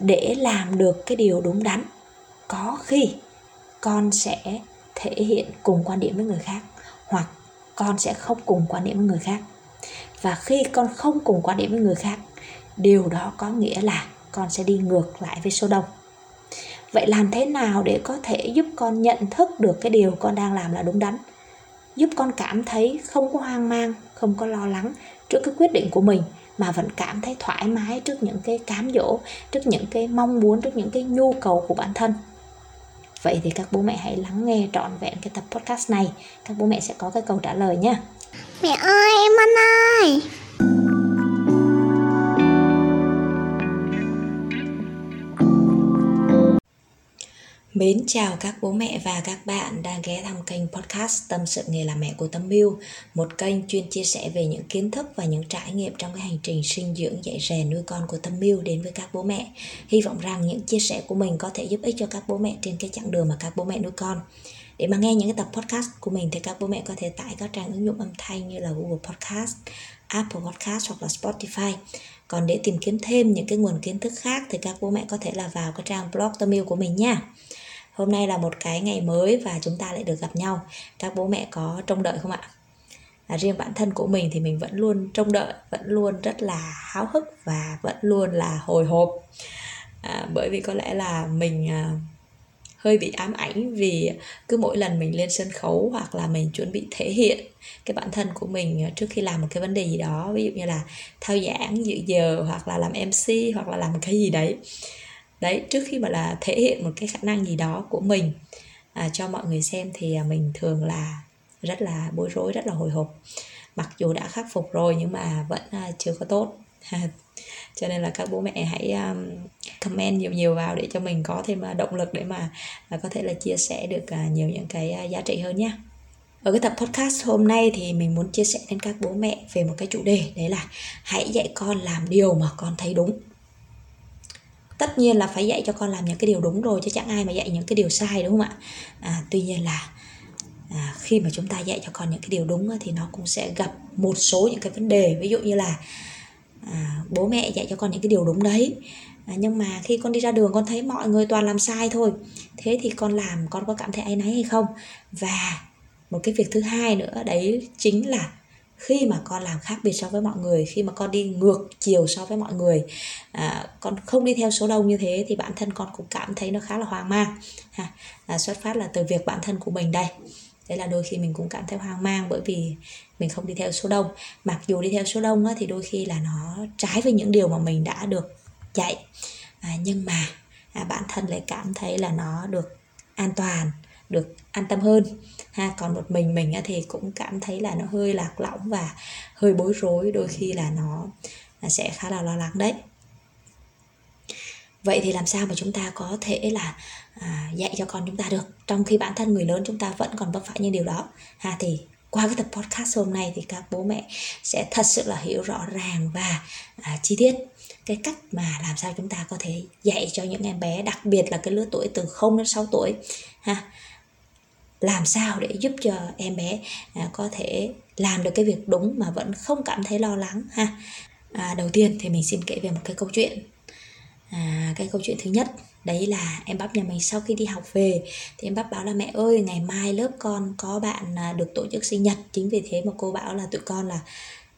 để làm được cái điều đúng đắn. Có khi con sẽ thể hiện cùng quan điểm với người khác, hoặc con sẽ không cùng quan điểm với người khác. Và khi con không cùng quan điểm với người khác, điều đó có nghĩa là con sẽ đi ngược lại với số đông. Vậy làm thế nào để có thể giúp con nhận thức được cái điều con đang làm là đúng đắn? Giúp con cảm thấy không có hoang mang, không có lo lắng trước cái quyết định của mình mà vẫn cảm thấy thoải mái trước những cái cám dỗ, trước những cái mong muốn, trước những cái nhu cầu của bản thân. Vậy thì các bố mẹ hãy lắng nghe trọn vẹn cái tập podcast này. Các bố mẹ sẽ có cái câu trả lời nhé mẹ ơi, em ăn ơi. Mến chào các bố mẹ và các bạn đang ghé thăm kênh podcast Tâm sự nghề làm mẹ của Tâm Miu Một kênh chuyên chia sẻ về những kiến thức và những trải nghiệm trong cái hành trình sinh dưỡng dạy rèn nuôi con của Tâm Miu đến với các bố mẹ Hy vọng rằng những chia sẻ của mình có thể giúp ích cho các bố mẹ trên cái chặng đường mà các bố mẹ nuôi con để mà nghe những cái tập podcast của mình thì các bố mẹ có thể tải các trang ứng dụng âm thanh như là Google Podcast, Apple Podcast hoặc là Spotify. Còn để tìm kiếm thêm những cái nguồn kiến thức khác thì các bố mẹ có thể là vào cái trang blog Tâm Yêu của mình nha. Hôm nay là một cái ngày mới và chúng ta lại được gặp nhau. Các bố mẹ có trông đợi không ạ? À, riêng bản thân của mình thì mình vẫn luôn trông đợi, vẫn luôn rất là háo hức và vẫn luôn là hồi hộp. À, bởi vì có lẽ là mình à, hơi bị ám ảnh vì cứ mỗi lần mình lên sân khấu hoặc là mình chuẩn bị thể hiện cái bản thân của mình trước khi làm một cái vấn đề gì đó ví dụ như là thao giảng dự giờ hoặc là làm mc hoặc là làm cái gì đấy đấy trước khi mà là thể hiện một cái khả năng gì đó của mình à, cho mọi người xem thì à, mình thường là rất là bối rối rất là hồi hộp. Mặc dù đã khắc phục rồi nhưng mà vẫn à, chưa có tốt. Cho nên là các bố mẹ hãy à, comment nhiều nhiều vào để cho mình có thêm động lực để mà có thể là chia sẻ được nhiều những cái giá trị hơn nhé ở cái tập podcast hôm nay thì mình muốn chia sẻ đến các bố mẹ về một cái chủ đề đấy là hãy dạy con làm điều mà con thấy đúng tất nhiên là phải dạy cho con làm những cái điều đúng rồi chứ chẳng ai mà dạy những cái điều sai đúng không ạ? À, tuy nhiên là à, khi mà chúng ta dạy cho con những cái điều đúng thì nó cũng sẽ gặp một số những cái vấn đề. Ví dụ như là à, bố mẹ dạy cho con những cái điều đúng đấy. À, nhưng mà khi con đi ra đường con thấy mọi người toàn làm sai thôi thế thì con làm con có cảm thấy áy náy hay không? Và một cái việc thứ hai nữa đấy chính là khi mà con làm khác biệt so với mọi người khi mà con đi ngược chiều so với mọi người à, con không đi theo số đông như thế thì bản thân con cũng cảm thấy nó khá là hoang mang ha. À, xuất phát là từ việc bản thân của mình đây. Đấy là đôi khi mình cũng cảm thấy hoang mang bởi vì mình không đi theo số đông. Mặc dù đi theo số đông á, thì đôi khi là nó trái với những điều mà mình đã được dạy. À, nhưng mà à, bản thân lại cảm thấy là nó được an toàn được an tâm hơn. Ha còn một mình mình thì cũng cảm thấy là nó hơi lạc lõng và hơi bối rối đôi khi là nó sẽ khá là lo lắng đấy. Vậy thì làm sao mà chúng ta có thể là à, dạy cho con chúng ta được? Trong khi bản thân người lớn chúng ta vẫn còn vấp phải những điều đó. Ha thì qua cái tập podcast hôm nay thì các bố mẹ sẽ thật sự là hiểu rõ ràng và à, chi tiết cái cách mà làm sao chúng ta có thể dạy cho những em bé đặc biệt là cái lứa tuổi từ 0 đến 6 tuổi. Ha làm sao để giúp cho em bé à, có thể làm được cái việc đúng mà vẫn không cảm thấy lo lắng ha? À, đầu tiên thì mình xin kể về một cái câu chuyện. À, cái câu chuyện thứ nhất đấy là em bắp nhà mình sau khi đi học về thì em bắp báo là mẹ ơi ngày mai lớp con có bạn à, được tổ chức sinh nhật. Chính vì thế mà cô bảo là tụi con là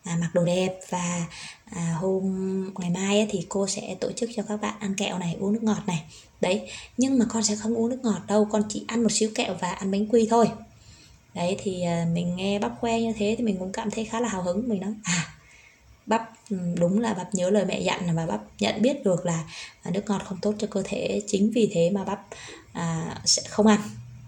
à, mặc đồ đẹp và à, hôm ngày mai ấy, thì cô sẽ tổ chức cho các bạn ăn kẹo này uống nước ngọt này. Đấy nhưng mà con sẽ không uống nước ngọt đâu con chỉ ăn một xíu kẹo và ăn bánh quy thôi. Đấy thì à, mình nghe bắp khoe như thế thì mình cũng cảm thấy khá là hào hứng. Mình nói à bắp đúng là bắp nhớ lời mẹ dặn và bắp nhận biết được là nước ngọt không tốt cho cơ thể chính vì thế mà bắp à, sẽ không ăn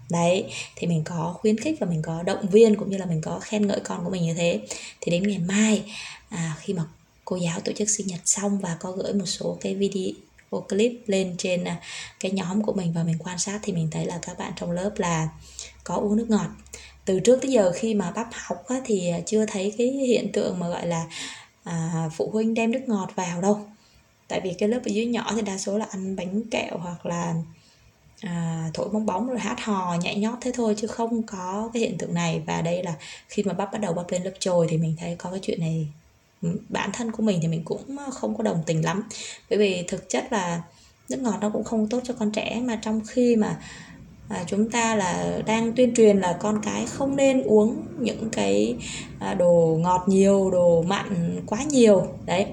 đấy thì mình có khuyến khích và mình có động viên cũng như là mình có khen ngợi con của mình như thế. Thì đến ngày mai à, khi mà cô giáo tổ chức sinh nhật xong và có gửi một số cái video clip lên trên à, cái nhóm của mình và mình quan sát thì mình thấy là các bạn trong lớp là có uống nước ngọt. Từ trước tới giờ khi mà bắp học á, thì chưa thấy cái hiện tượng mà gọi là à, phụ huynh đem nước ngọt vào đâu. Tại vì cái lớp ở dưới nhỏ thì đa số là ăn bánh kẹo hoặc là à, thổi bong bóng rồi hát hò nhảy nhót thế thôi chứ không có cái hiện tượng này. Và đây là khi mà bắp bắt đầu bắp lên lớp trồi thì mình thấy có cái chuyện này. Bản thân của mình thì mình cũng ờ, không có đồng tình lắm. Bởi vì thực chất là nước ngọt nó cũng không tốt cho con trẻ mà trong khi mà à, chúng ta là đang tuyên truyền là con cái không nên uống những cái à, đồ ngọt nhiều đồ mặn quá nhiều. Đấy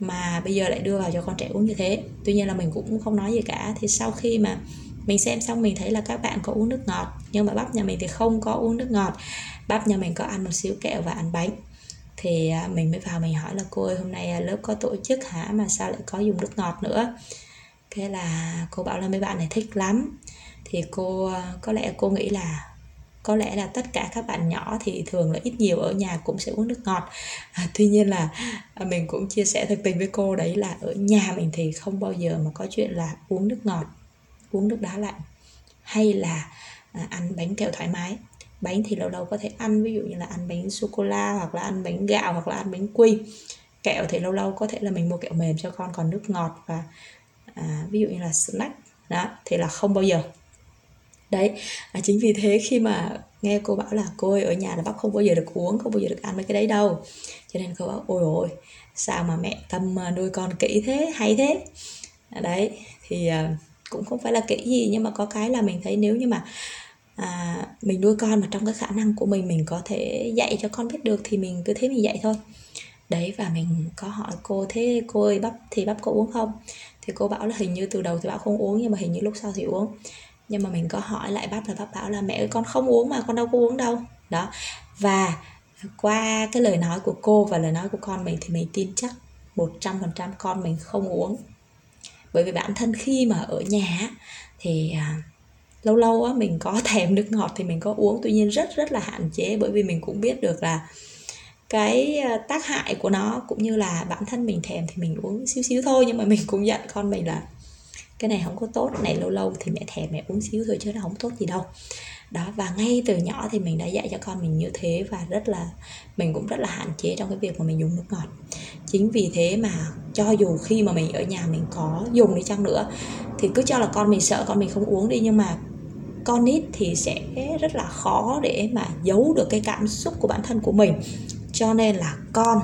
mà bây giờ lại đưa vào cho con trẻ uống như thế. Tuy nhiên là mình cũng không nói gì cả. Thì sau khi mà mình xem xong, mình thấy là các bạn có uống nước ngọt, nhưng mà bắp nhà mình thì không có uống nước ngọt. Bắp nhà mình có ăn một xíu kẹo và ăn bánh. Thì à, mình mới vào mình hỏi là cô ơi, hôm nay à, lớp có tổ chức hả? Mà sao lại có dùng nước ngọt nữa? Cái là cô bảo là mấy bạn này thích lắm. Thì cô à, có lẽ cô nghĩ là có lẽ là tất cả các bạn nhỏ thì thường là ít nhiều ở nhà cũng sẽ uống nước ngọt. À, tuy nhiên là à, mình cũng chia sẻ thực tình với cô đấy là ở nhà mình thì không bao giờ mà có chuyện là uống nước ngọt uống nước đá lạnh hay là à, ăn bánh kẹo thoải mái. Bánh thì lâu lâu có thể ăn ví dụ như là ăn bánh sô cô la hoặc là ăn bánh gạo hoặc là ăn bánh quy. Kẹo thì lâu lâu có thể là mình mua kẹo mềm cho con còn nước ngọt và à, ví dụ như là snack đó thì là không bao giờ đấy à, chính vì thế khi mà nghe cô bảo là cô ơi ở nhà là bắp không bao giờ được uống không bao giờ được ăn mấy cái đấy đâu. Cho nên cô bảo ôi ôi sao mà mẹ tâm à, nuôi con kỹ thế hay thế. À, đấy thì à, cũng không phải là kỹ gì nhưng mà có cái là mình thấy nếu như mà à, mình nuôi con mà trong cái khả năng của mình mình có thể dạy cho con biết được thì mình cứ thế mình dạy thôi. Đấy và mình có hỏi cô thế cô ơi bắp thì bắp có uống không? Thì cô bảo là hình như từ đầu thì bảo không uống nhưng mà hình như lúc sau thì uống nhưng mà mình có hỏi lại bác là bác bảo là mẹ ơi, con không uống mà, con đâu có uống đâu. Đó. Và qua cái lời nói của cô và lời nói của con mình thì mình tin chắc 100% con mình không uống. Bởi vì bản thân khi mà ở nhà thì à, lâu lâu á mình có thèm nước ngọt thì mình có uống. Tuy nhiên rất rất là hạn chế bởi vì mình cũng biết được là cái à, tác hại của nó cũng như là bản thân mình thèm thì mình uống xíu xíu thôi. Nhưng mà mình cũng dặn con mình là cái này không có tốt này lâu lâu thì mẹ thèm mẹ uống xíu thôi chứ nó không tốt gì đâu. Đó, và ngay từ nhỏ thì mình đã dạy cho con mình như thế và rất là, mình cũng rất là hạn chế trong cái việc mà mình dùng nước ngọt. Chính vì thế mà cho dù khi mà mình ở nhà mình có dùng đi chăng nữa thì cứ cho là con mình sợ con mình không uống đi, nhưng mà con nít thì sẽ rất là khó để mà giấu được cái cảm xúc của bản thân của mình. Cho nên là con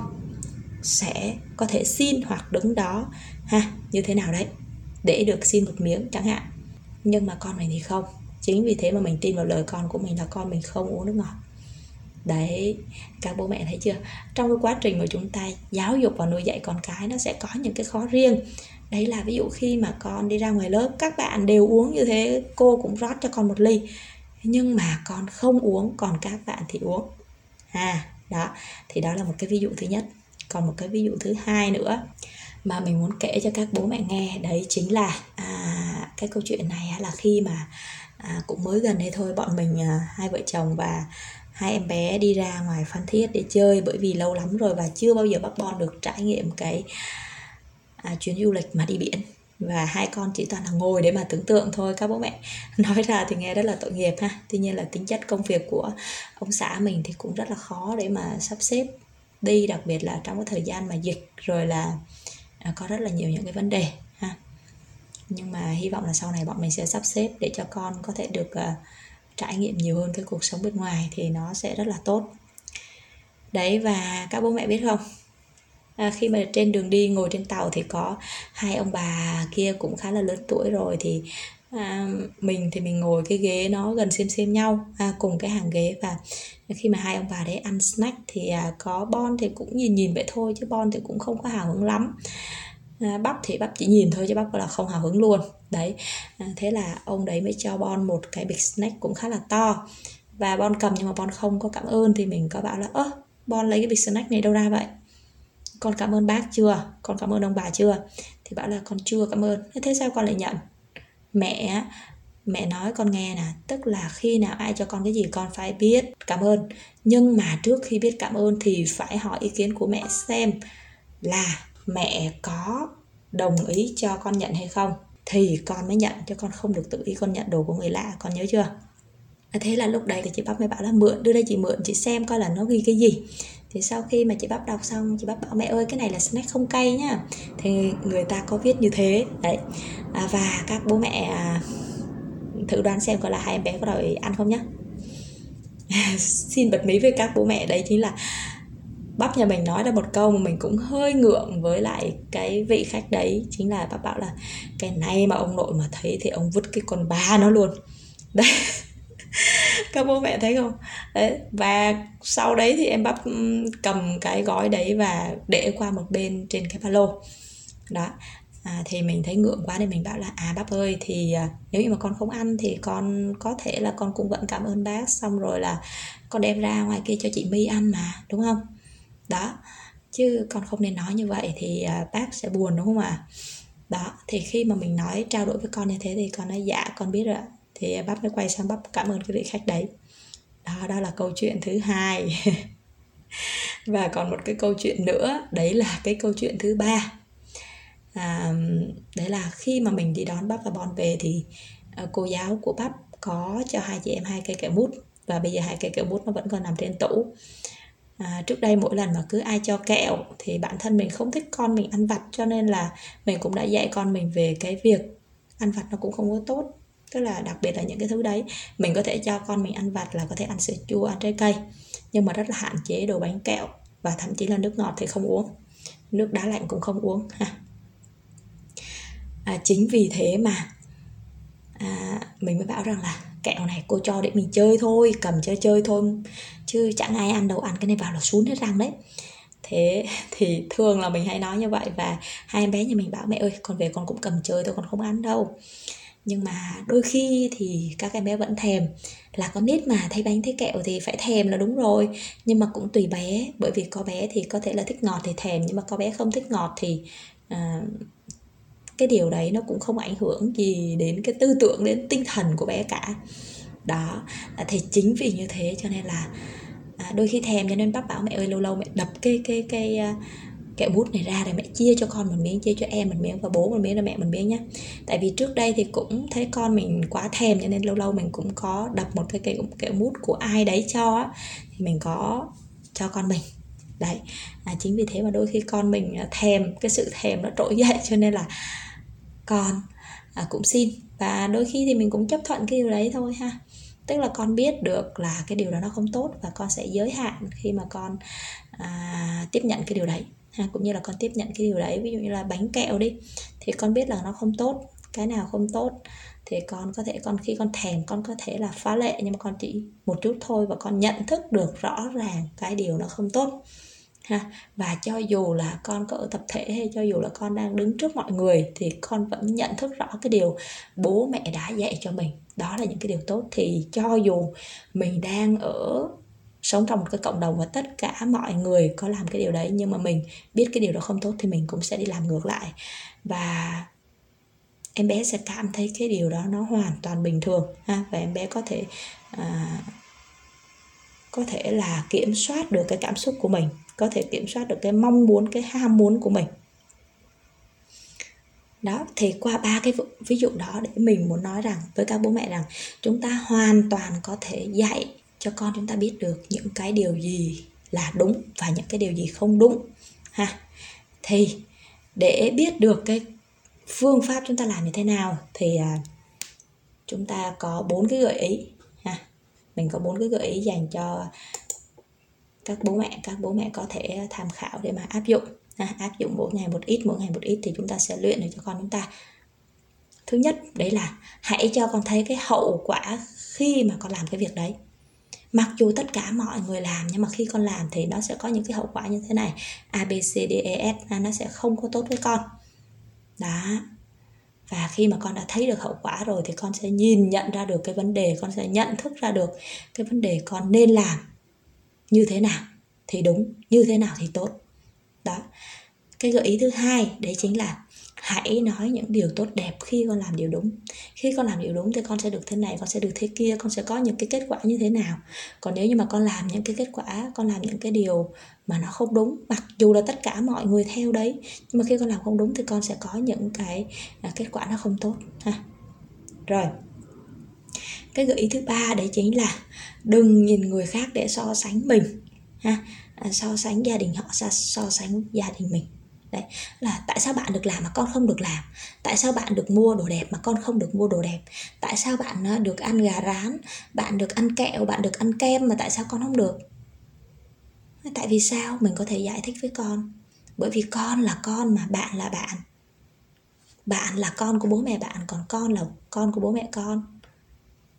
sẽ có thể xin hoặc đứng đó. Ha, như thế nào đấy? Để được xin một miếng chẳng hạn. Nhưng mà con mình thì không. Chính vì thế mà mình tin vào lời con của mình là con mình không uống nước ngọt. Đấy, các bố mẹ thấy chưa? Trong cái quá trình mà chúng ta giáo dục và nuôi dạy con cái, nó sẽ có những cái khó riêng. Đấy là ví dụ khi mà con đi ra ngoài lớp, các bạn đều uống như thế, cô cũng rót cho con một ly. Nhưng mà con không uống, còn các bạn thì uống. À đó, thì đó là một cái ví dụ thứ nhất. Còn một cái ví dụ thứ hai nữa mà mình muốn kể cho các bố mẹ nghe. Đấy chính là à, cái câu chuyện này là khi mà à, cũng mới gần đây thôi bọn mình à, hai vợ chồng và hai em bé đi ra ngoài phan thiết để chơi bởi vì lâu lắm rồi và chưa bao giờ bác bon được trải nghiệm cái à, chuyến du lịch mà đi biển. Và hai con chỉ toàn là ngồi để mà tưởng tượng thôi các bố mẹ nói ra thì nghe rất là tội nghiệp ha. Tuy nhiên là tính chất công việc của ông xã mình thì cũng rất là khó để mà sắp xếp đi đặc biệt là trong cái thời gian mà dịch rồi là à, có rất là nhiều những cái vấn đề ha. Nhưng mà hy vọng là sau này bọn mình sẽ sắp xếp để cho con có thể được uh, trải nghiệm nhiều hơn cái cuộc sống bên ngoài thì nó sẽ rất là tốt. Đấy và các bố mẹ biết không? À, khi mà trên đường đi ngồi trên tàu thì có hai ông bà kia cũng khá là lớn tuổi rồi thì à, mình thì mình ngồi cái ghế nó gần xem xem nhau à, cùng cái hàng ghế và khi mà hai ông bà đấy ăn snack thì à, có bon thì cũng nhìn nhìn vậy thôi chứ bon thì cũng không có hào hứng lắm. À, bắp thì bắp chỉ nhìn thôi chứ bắp là không hào hứng luôn. Đấy à, thế là ông đấy mới cho bon một cái bịch snack cũng khá là to. Và bon cầm nhưng mà bon không có cảm ơn thì mình có bảo là ơ bon lấy cái bịch snack này đâu ra vậy? Con cảm ơn bác chưa? Con cảm ơn ông bà chưa? Thì bảo là con chưa cảm ơn. Thế sao con lại nhận? Mẹ mẹ nói con nghe nè, tức là khi nào ai cho con cái gì con phải biết, cảm ơn. Nhưng mà trước khi biết cảm ơn thì phải hỏi ý kiến của mẹ xem là mẹ có đồng ý cho con nhận hay không. Thì con mới nhận, chứ con không được tự ý con nhận đồ của người lạ, con nhớ chưa? Thế là lúc đấy thì chị bắp mới bảo là mượn, đưa đây chị mượn, chị xem coi là nó ghi cái gì thì sau khi mà chị bắp đọc xong chị bắp bảo mẹ ơi cái này là snack không cay nhá. Thì người ta có viết như thế. Đấy. À, và các bố mẹ à, thử đoán xem coi là hai em bé có đòi ăn không nhá. Xin bật mí với các bố mẹ. Đấy chính là bắp nhà mình nói ra một câu mà mình cũng hơi ngượng với lại cái vị khách đấy. Chính là bác bảo là cái này mà ông nội mà thấy thì ông vứt cái con ba nó luôn. Đấy các bố mẹ thấy không? Đấy và sau đấy thì em bắp ừ, cầm cái gói đấy và để qua một bên trên cái ba lô. Đó. À, thì mình thấy ngượng quá nên mình bảo là à bác ơi thì à, nếu như mà con không ăn thì con có thể là con cũng vẫn cảm ơn bác xong rồi là con đem ra ngoài kia cho chị My ăn mà đúng không? Đó. Chứ con không nên nói như vậy thì à, bác sẽ buồn đúng không ạ? Đó thì khi mà mình nói trao đổi với con như thế thì con nói dạ con biết rồi thì bắp mới quay sang bắp cảm ơn cái vị khách đấy. Đó đó là câu chuyện thứ hai. Và còn một cái câu chuyện nữa đấy là cái câu chuyện thứ ba. À, đấy là khi mà mình đi đón bắp và bon về thì uh, cô giáo của bắp có cho hai chị em hai cây kẹo mút. Và bây giờ hai cây kẹo mút nó vẫn còn nằm trên tủ. À, trước đây mỗi lần mà cứ ai cho kẹo thì bản thân mình không thích con mình ăn vặt cho nên là mình cũng đã dạy con mình về cái việc ăn vặt nó cũng không có tốt tức là đặc biệt là những cái thứ đấy mình có thể cho con mình ăn vặt là có thể ăn sữa chua ăn trái cây nhưng mà rất là hạn chế đồ bánh kẹo và thậm chí là nước ngọt thì không uống. Nước đá lạnh cũng không uống ha. À, chính vì thế mà à, mình mới bảo rằng là kẹo này cô cho để mình chơi thôi cầm chơi chơi thôi chứ chẳng ai ăn đâu ăn cái này vào là xuống hết răng đấy. Thế thì thường là mình hay nói như vậy và hai em bé nhà mình bảo mẹ ơi con về con cũng cầm chơi thôi con không ăn đâu nhưng mà đôi khi thì các em bé vẫn thèm. Là con nít mà thấy bánh thấy kẹo thì phải thèm là đúng rồi. Nhưng mà cũng tùy bé bởi vì có bé thì có thể là thích ngọt thì thèm nhưng mà có bé không thích ngọt thì uh, cái điều đấy nó cũng không ảnh hưởng gì đến cái tư tưởng đến tinh thần của bé cả. Đó à, thì chính vì như thế cho nên là à, đôi khi thèm cho nên bác bảo mẹ ơi lâu lâu mẹ đập cái cái cái uh, kẹo bút này ra để mẹ chia cho con một miếng chia cho em một miếng và bố một miếng cho mẹ một miếng nhé tại vì trước đây thì cũng thấy con mình quá thèm cho nên lâu lâu mình cũng có đập một cái kẹo kẹo mút của ai đấy cho á thì mình có cho con mình. Đấy à, chính vì thế mà đôi khi con mình à, thèm cái sự thèm nó trỗi dậy cho nên là con à, cũng xin. Và đôi khi thì mình cũng chấp thuận cái điều đấy thôi ha. Tức là con biết được là cái điều đó nó không tốt và con sẽ giới hạn khi mà con à, tiếp nhận cái điều đấy ha, cũng như là con tiếp nhận cái điều đấy. Ví dụ như là bánh kẹo đi, thì con biết là nó không tốt, cái nào không tốt thì con có thể, con khi con thèm, con có thể là phá lệ, nhưng mà con chỉ một chút thôi và con nhận thức được rõ ràng cái điều nó không tốt, ha. Và cho dù là con có ở tập thể hay cho dù là con đang đứng trước mọi người thì con vẫn nhận thức rõ cái điều bố mẹ đã dạy cho mình. Đó là những cái điều tốt. Thì cho dù mình đang ở sống trong một cái cộng đồng và tất cả mọi người có làm cái điều đấy nhưng mà mình biết cái điều đó không tốt thì mình cũng sẽ đi làm ngược lại. Và em bé sẽ cảm thấy cái điều đó nó hoàn toàn bình thường ha? Và em bé có thể à, có thể là kiểm soát được cái cảm xúc của mình có thể kiểm soát được cái mong muốn cái ham muốn của mình. Đó thì qua ba cái ví dụ đó để mình muốn nói rằng với các bố mẹ rằng chúng ta hoàn toàn có thể dạy cho con chúng ta biết được những cái điều gì là đúng và những cái điều gì không đúng ha. Thì để biết được cái phương pháp chúng ta làm như thế nào thì à, chúng ta có bốn cái gợi ý ha. Mình có bốn cái gợi ý dành cho các bố mẹ các bố mẹ có thể tham khảo để mà áp dụng ha, áp dụng mỗi ngày một ít mỗi ngày một ít thì chúng ta sẽ luyện được cho con chúng ta. Thứ nhất đấy là hãy cho con thấy cái hậu quả khi mà con làm cái việc đấy mặc dù tất cả mọi người làm, nhưng mà khi con làm thì nó sẽ có những cái hậu quả như thế này. A, b, c, d e f nó sẽ không có tốt với con. Đó. Và khi mà con đã thấy được hậu quả rồi thì con sẽ nhìn nhận ra được cái vấn đề, con sẽ nhận thức ra được cái vấn đề con nên làm như thế nào thì đúng, như thế nào thì tốt. Đó. Cái gợi ý thứ hai đấy chính là hãy nói những điều tốt đẹp khi con làm điều đúng. Khi con làm điều đúng thì con sẽ được thế này, con sẽ được thế kia, con sẽ có những cái kết quả như thế nào. Còn nếu như mà con làm những cái kết quả, con làm những cái điều mà nó không đúng, mặc dù là tất cả mọi người theo đấy, nhưng mà khi con làm không đúng thì con sẽ có những cái à, kết quả nó không tốt, ha. Rồi. Cái gợi ý thứ ba đấy chính là đừng nhìn người khác để so sánh mình, ha. À, so sánh gia đình họ so sánh gia đình mình đấy là tại sao bạn được làm mà con không được làm? Tại sao bạn được mua đồ đẹp mà con không được mua đồ đẹp? Tại sao bạn ờ, được ăn gà rán bạn được ăn kẹo bạn được ăn kem mà tại sao con không được? Tại vì sao? Mình có thể giải thích với con. Bởi vì con là con mà bạn là bạn. Bạn là con của bố mẹ bạn còn con là con của bố mẹ con.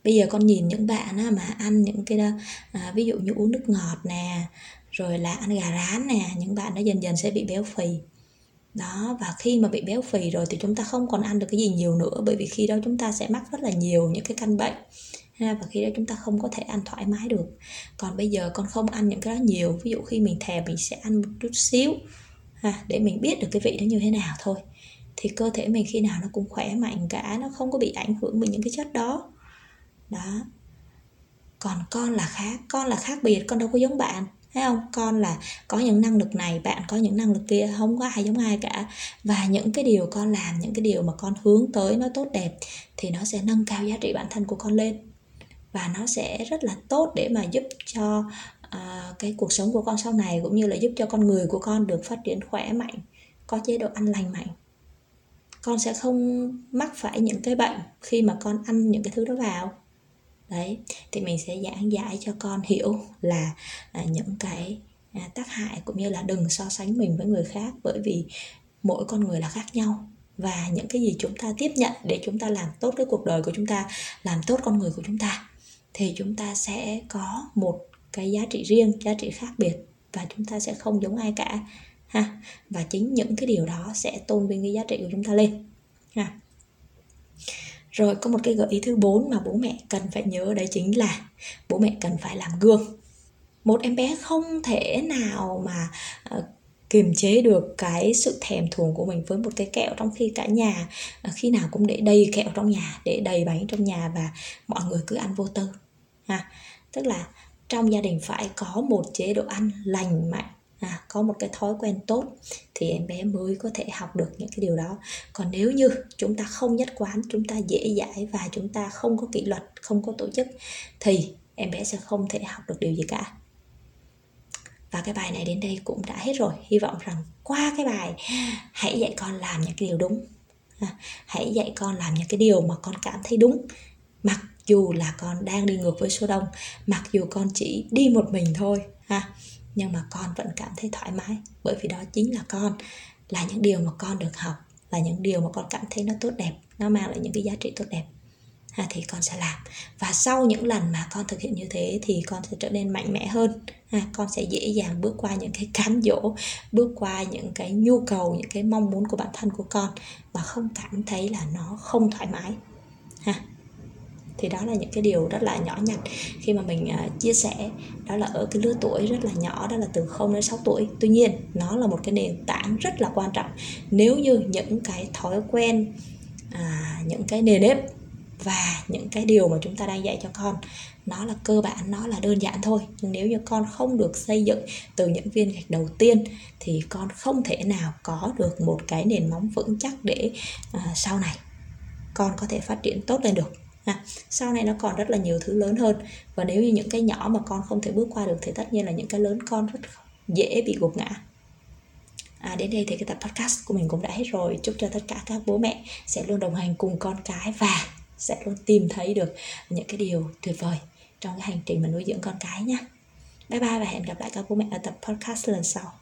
Bây giờ con nhìn những bạn á, mà ăn những cái đó à, ví dụ như uống nước ngọt nè rồi là ăn gà rán nè những bạn đó dần dần sẽ bị béo phì đó, và khi mà bị béo phì rồi thì chúng ta không còn ăn được cái gì nhiều nữa, bởi vì khi đó chúng ta sẽ mắc rất là nhiều những cái căn bệnh, ha, và khi đó chúng ta không có thể ăn thoải mái được. Còn bây giờ con không ăn những cái đó nhiều, ví dụ khi mình thèm mình sẽ ăn một chút xíu, ha, để mình biết được cái vị nó như thế nào thôi. Thì cơ thể mình khi nào nó cũng khỏe mạnh cả, nó không có bị ảnh hưởng bởi những cái chất đó. Đó. Còn con là khác, con là khác biệt, con đâu có giống bạn thấy không? Con là có những năng lực này bạn có những năng lực kia không có ai giống ai cả. Và những cái điều con làm những cái điều mà con hướng tới nó tốt đẹp thì nó sẽ nâng cao giá trị bản thân của con lên. Và nó sẽ rất là tốt để mà giúp cho uh, cái cuộc sống của con sau này cũng như là giúp cho con người của con được phát triển khỏe mạnh có chế độ ăn lành mạnh. Con sẽ không mắc phải những cái bệnh khi mà con ăn những cái thứ đó vào đấy thì mình sẽ giảng giải cho con hiểu là à, những cái à, tác hại cũng như là đừng so sánh mình với người khác bởi vì mỗi con người là khác nhau. Và những cái gì chúng ta tiếp nhận để chúng ta làm tốt cái cuộc đời của chúng ta làm tốt con người của chúng ta thì chúng ta sẽ có một cái giá trị riêng giá trị khác biệt và chúng ta sẽ không giống ai cả ha? Và chính những cái điều đó sẽ tôn vinh cái giá trị của chúng ta lên ha? Rồi có một cái gợi ý thứ bốn mà bố mẹ cần phải nhớ đấy chính là bố mẹ cần phải làm gương. Một em bé không thể nào mà uh, kiềm chế được cái sự thèm thuồng của mình với một cái kẹo trong khi cả nhà uh, khi nào cũng để đầy kẹo trong nhà để đầy bánh trong nhà và mọi người cứ ăn vô tư ha. Tức là trong gia đình phải có một chế độ ăn lành mạnh à, có một cái thói quen tốt thì em bé mới có thể học được những cái điều đó. Còn nếu như chúng ta không nhất quán chúng ta dễ dãi và chúng ta không có kỷ luật không có tổ chức thì em bé sẽ không thể học được điều gì cả. Và cái bài này đến đây cũng đã hết rồi. Hy vọng rằng qua cái bài hãy dạy con làm những cái điều đúng. À, hãy dạy con làm những cái điều mà con cảm thấy đúng. Mặc dù là con đang đi ngược với số đông mặc dù con chỉ đi một mình thôi. Ha nhưng mà con vẫn cảm thấy thoải mái bởi vì đó chính là con là những điều mà con được học là những điều mà con cảm thấy nó tốt đẹp nó mang lại những cái giá trị tốt đẹp. Ha, thì con sẽ làm. Và sau những lần mà con thực hiện như thế thì con sẽ trở nên mạnh mẽ hơn. Ha, con sẽ dễ dàng bước qua những cái cám dỗ bước qua những cái nhu cầu những cái mong muốn của bản thân của con và không cảm thấy là nó không thoải mái. Ha thì đó là những cái điều rất là nhỏ nhặt khi mà mình à, chia sẻ. Đó là ở cái lứa tuổi rất là nhỏ đó là từ 0 đến 6 tuổi. Tuy nhiên nó là một cái nền tảng rất là quan trọng. Nếu như những cái thói quen à, những cái nền nếp và những cái điều mà chúng ta đang dạy cho con nó là cơ bản nó là đơn giản thôi. Nhưng nếu như con không được xây dựng từ những viên gạch đầu tiên thì con không thể nào có được một cái nền móng vững chắc để à, sau này con có thể phát triển tốt lên được ha. sau này nó còn rất là nhiều thứ lớn hơn. Và nếu như những cái nhỏ mà con không thể bước qua được thì tất nhiên là những cái lớn con rất dễ bị gục ngã. À, đến đây thì cái tập podcast của mình cũng đã hết rồi. Chúc cho tất cả các bố mẹ sẽ luôn đồng hành cùng con cái và sẽ luôn tìm thấy được những cái điều tuyệt vời trong cái hành trình mà nuôi dưỡng con cái nhé bye bye và hẹn gặp lại các bố mẹ ở tập podcast lần sau.